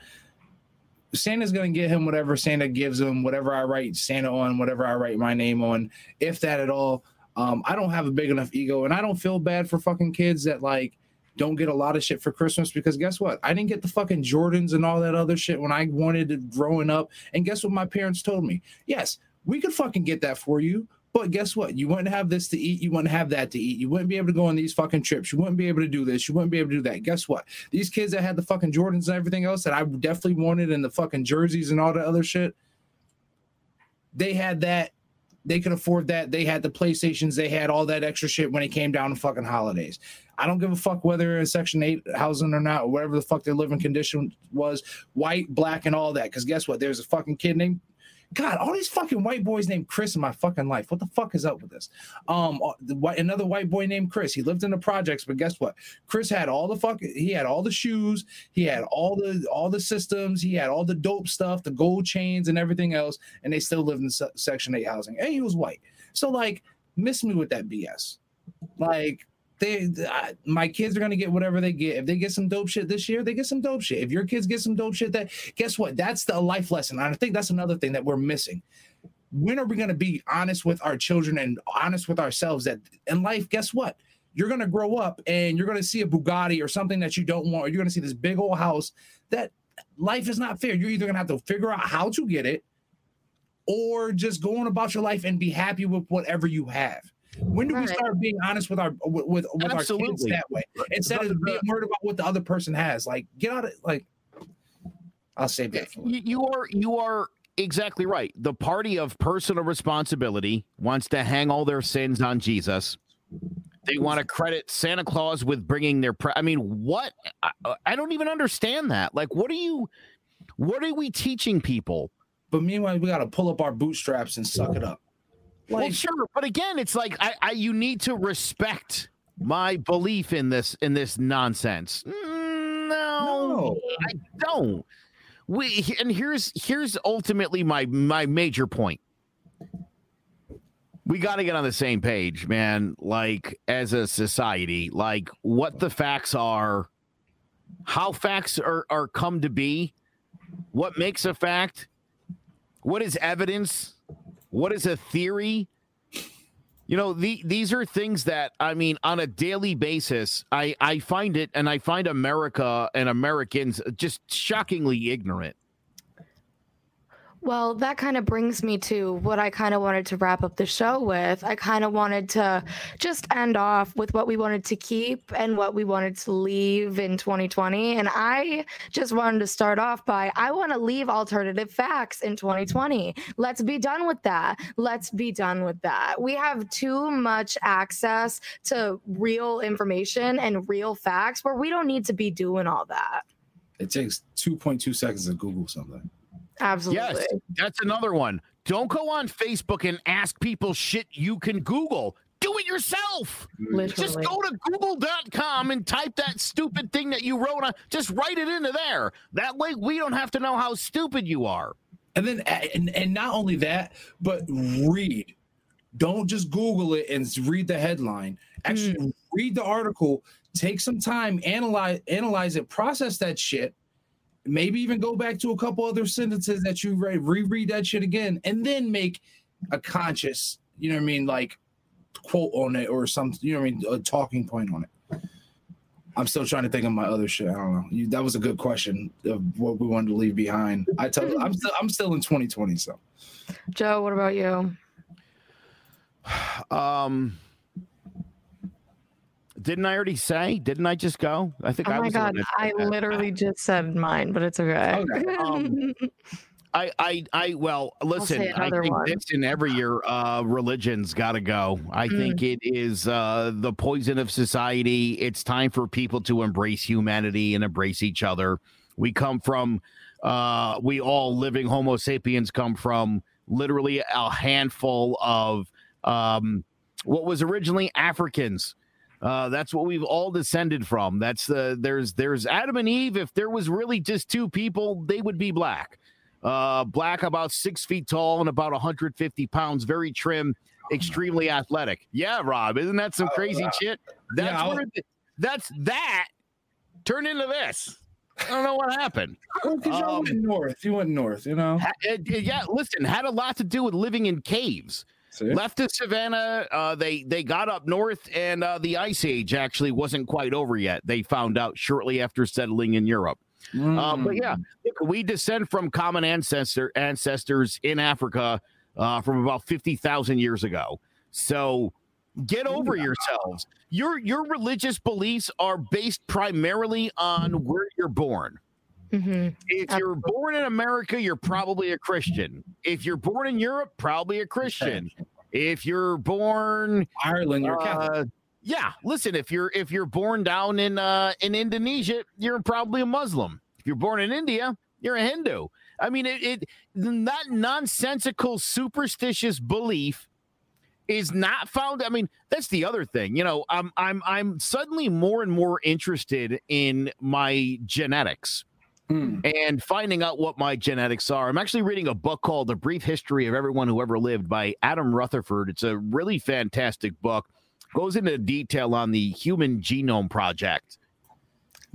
Santa's gonna get him whatever Santa gives him, whatever I write Santa on, whatever I write my name on, if that at all. Um, I don't have a big enough ego, and I don't feel bad for fucking kids that like don't get a lot of shit for Christmas because guess what? I didn't get the fucking Jordans and all that other shit when I wanted it growing up. And guess what my parents told me? Yes, we could fucking get that for you. But guess what? You wouldn't have this to eat. You wouldn't have that to eat. You wouldn't be able to go on these fucking trips. You wouldn't be able to do this. You wouldn't be able to do that. Guess what? These kids that had the fucking Jordans and everything else that I definitely wanted and the fucking jerseys and all that other shit, they had that. They could afford that. They had the PlayStations. They had all that extra shit when it came down to fucking holidays. I don't give a fuck whether they're Section 8 housing or not, or whatever the fuck their living condition was, white, black, and all that. Because guess what? There's a fucking kid named God, all these fucking white boys named Chris in my fucking life. What the fuck is up with this? Um, uh, the another white boy named Chris. He lived in the projects, but guess what? Chris had all the fucking. He had all the shoes. He had all the all the systems. He had all the dope stuff, the gold chains and everything else. And they still lived in se- Section Eight housing. And he was white. So like, miss me with that BS. Like they my kids are gonna get whatever they get. If they get some dope shit this year, they get some dope shit. If your kids get some dope shit, that guess what? That's the life lesson. And I think that's another thing that we're missing. When are we gonna be honest with our children and honest with ourselves that in life, guess what? You're gonna grow up and you're gonna see a Bugatti or something that you don't want, or you're gonna see this big old house that life is not fair. You're either gonna have to figure out how to get it or just go on about your life and be happy with whatever you have. When do we start being honest with our with with, with our kids that way instead of being worried about what the other person has? Like, get out of like. I'll save that You, you are you are exactly right. The party of personal responsibility wants to hang all their sins on Jesus. They want to credit Santa Claus with bringing their. Pre- I mean, what? I, I don't even understand that. Like, what are you? What are we teaching people? But meanwhile, we got to pull up our bootstraps and suck it up. Well, sure, but again, it's like I, I you need to respect my belief in this in this nonsense. Mm, no, no. I don't. We and here's here's ultimately my my major point. We got to get on the same page, man. Like as a society, like what the facts are, how facts are are come to be, what makes a fact, what is evidence, what is a theory. You know, the, these are things that I mean, on a daily basis, I I find it, and I find America and Americans just shockingly ignorant. Well, that kind of brings me to what I kind of wanted to wrap up the show with. I kind of wanted to just end off with what we wanted to keep and what we wanted to leave in 2020. And I just wanted to start off by I want to leave alternative facts in 2020. Let's be done with that. Let's be done with that. We have too much access to real information and real facts where we don't need to be doing all that. It takes 2.2 seconds to Google something. Absolutely. Yes, that's another one. Don't go on Facebook and ask people shit you can Google. Do it yourself. Literally. Just go to google.com and type that stupid thing that you wrote on. Just write it into there. That way we don't have to know how stupid you are. And then, and, and not only that, but read. Don't just Google it and read the headline. Actually, mm. read the article. Take some time, analyze, analyze it, process that shit. Maybe even go back to a couple other sentences that you read, reread that shit again, and then make a conscious, you know what I mean, like quote on it or some, you know what I mean, a talking point on it. I'm still trying to think of my other shit. I don't know. You, that was a good question of what we wanted to leave behind. I tell I'm still I'm still in 2020, so Joe, what about you? Um didn't I already say? Didn't I just go? I think Oh I my was the god, I that. literally just said mine, but it's okay. Okay, um, I, I, I, well, listen, I think one. this in every year, uh, religion's got to go. I Mm. think it is uh, the poison of society. It's time for people to embrace humanity and embrace each other. We come from, uh, we all living Homo sapiens come from literally a handful of um, what was originally Africans. Uh, that's what we've all descended from. That's the there's there's Adam and Eve. If there was really just two people, they would be black. Uh, black, about six feet tall and about 150 pounds, very trim, extremely athletic. Yeah, Rob, isn't that some crazy uh, shit? That's yeah, where th- that's that turned into this. I don't know what happened. Well, 'cause y'all Um, went north. You went north, you know. Ha- it- it- yeah, listen, had a lot to do with living in caves. See? Left to Savannah, uh, they they got up north, and uh, the ice age actually wasn't quite over yet. They found out shortly after settling in Europe. Uh, but yeah, we descend from common ancestor ancestors in Africa uh, from about fifty thousand years ago. So get over yourselves. Your your religious beliefs are based primarily on where you're born. Mhm. If you're born in America, you're probably a Christian. If you're born in Europe, probably a Christian. If you're born Ireland, you're Catholic. uh, yeah, listen, if you're if you're born down in uh in Indonesia, you're probably a Muslim. If you're born in India, you're a Hindu. I mean, it, it that nonsensical, superstitious belief is not found. I mean, that's the other thing. You know, I'm I'm I'm suddenly more and more interested in my genetics Hmm. and finding out what my genetics are. I'm actually reading a book called The Brief History of Everyone Who Ever Lived by Adam Rutherford. It's a really fantastic book. Goes into detail on the Human Genome Project.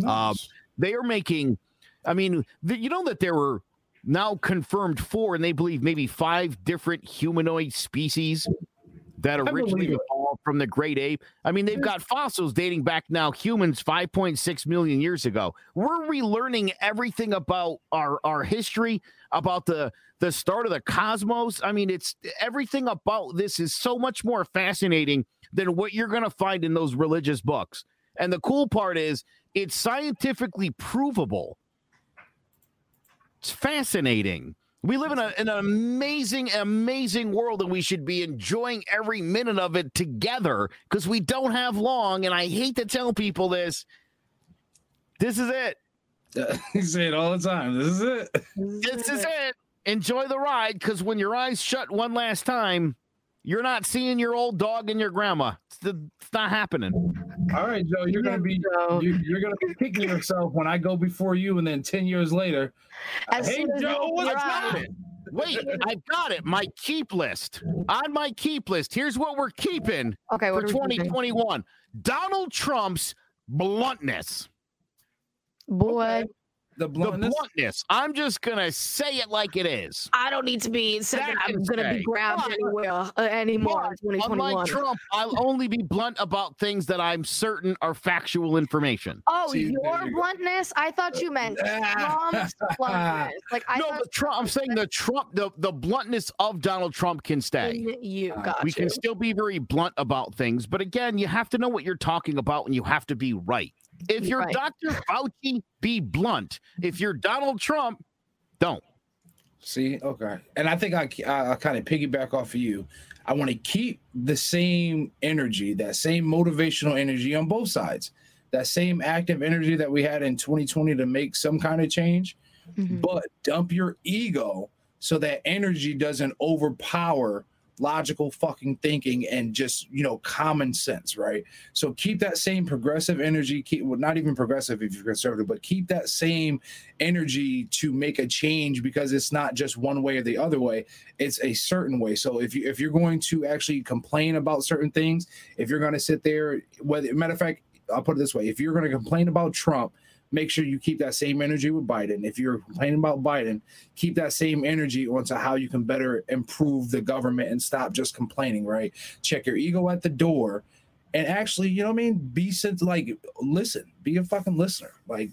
Um, Nice. They are making, I mean, the, you know that there were now confirmed four, and they believe maybe five different humanoid species that originally evolved from the great ape. I mean, they've got fossils dating back now humans 5.6 million years ago. We're relearning everything about our our history, about the the start of the cosmos. I mean, it's everything about this is so much more fascinating than what you're going to find in those religious books. And the cool part is it's scientifically provable. It's fascinating. We live in a, in an amazing, amazing world, and we should be enjoying every minute of it together because we don't have long. And I hate to tell people this. This is it. you say it all the time. This is it. This is it. Enjoy the ride because when your eyes shut one last time, you're not seeing your old dog and your grandma. It's, the, it's not happening. All right, Joe. You're gonna be Joe. you, you're gonna be kicking yourself when I go before you, and then ten years later, As hey Joe, you what's happening? Wait, I've got it. My keep list. On my keep list, here's what we're keeping Okay, for what are we keeping? 2021 Donald Trump's bluntness. Boy, The The bluntness. bluntness. I'm just going to say it like it is. I don't need to be said That that I'm gonna stay. be grabbed But- anywhere uh, anymore in But, unlike 2021. Trump, I'll only be blunt about things that I'm certain are factual information. Oh, See, your you go. bluntness? I thought you meant Trump's bluntness. Like I no, thought the Trump. I'm saying the Trump, the, the bluntness of Donald Trump can stay. you Uh, got we you. can still be very blunt about things, but again, you have to know what you're talking about and you have to be right. If you're Right. Dr. Fauci, be blunt. If you're Donald Trump, don't. See, okay, and I think I I, I kind of piggyback off of you. I want to keep the same energy, that same motivational energy on both sides, that same active energy that we had in 2020 to make some kind of change, Mhm. but dump your ego so that energy doesn't overpower logical fucking thinking and just you know common sense right? So keep that same progressive energy keep well not even progressive if you're conservative but keep that same energy to make a change because it's not just one way or the other way. It's a certain way. So if you if you're going to actually complain about certain things if you're going to sit there whether matter of fact i'll put it this way. If you're going to complain about trump make sure you keep that same energy with Biden. If you're complaining about Biden, keep that same energy onto how you can better improve the government and stop just complaining, right? Check your ego at the door and actually, you know what I mean? Be sent like listen, be a fucking listener. Like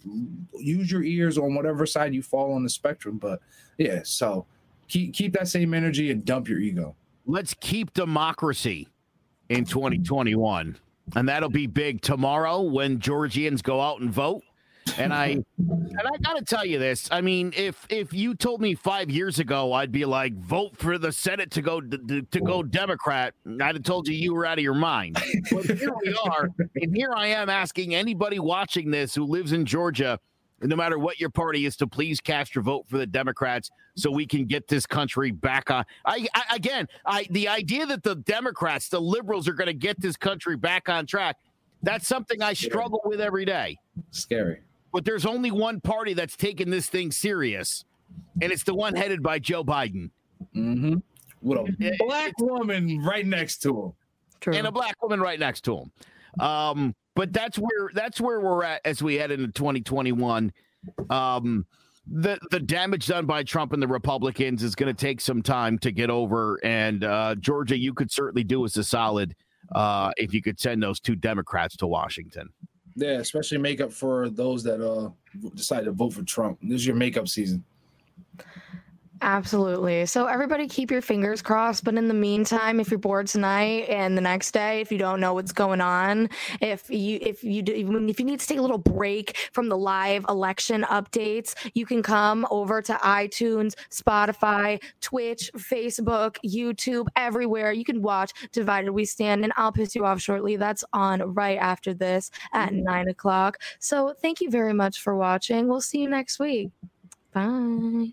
use your ears on whatever side you fall on the spectrum. But yeah, so keep keep that same energy and dump your ego. Let's keep democracy in 2021. And that'll be big tomorrow when Georgians go out and vote. And I and I gotta tell you this. I mean, if if you told me five years ago, I'd be like, vote for the Senate to go to, to go Democrat. I'd have told you you were out of your mind. But here we are, and here I am asking anybody watching this who lives in Georgia, no matter what your party is, to please cast your vote for the Democrats so we can get this country back on. I, I again, I the idea that the Democrats, the liberals, are going to get this country back on track. That's something I struggle with every day Scary. But there's only one party that's taking this thing serious, and it's the one headed by Joe Biden Mm-hmm. With a black woman right next to him. True. and a black woman right next to him. Um, but that's where that's where we're at as we head into 2021. Um, the the damage done by Trump and the Republicans is going to take some time to get over, and uh, Georgia, you could certainly do us a solid uh, if you could send those two Democrats to Washington. Yeah, especially makeup for those that uh decide to vote for Trump. This is your makeup season. Absolutely. So everybody keep your fingers crossed. But in the meantime, if you're bored tonight and the next day, if you don't know what's going on, if you if you do if you need to take a little break from the live election updates, you can come over to iTunes, Spotify, Twitch, Facebook, YouTube, everywhere. You can watch Divided We Stand, and I'll piss you off shortly. That's on right after this at nine o'clock. So thank you very much for watching. We'll see you next week. Bye.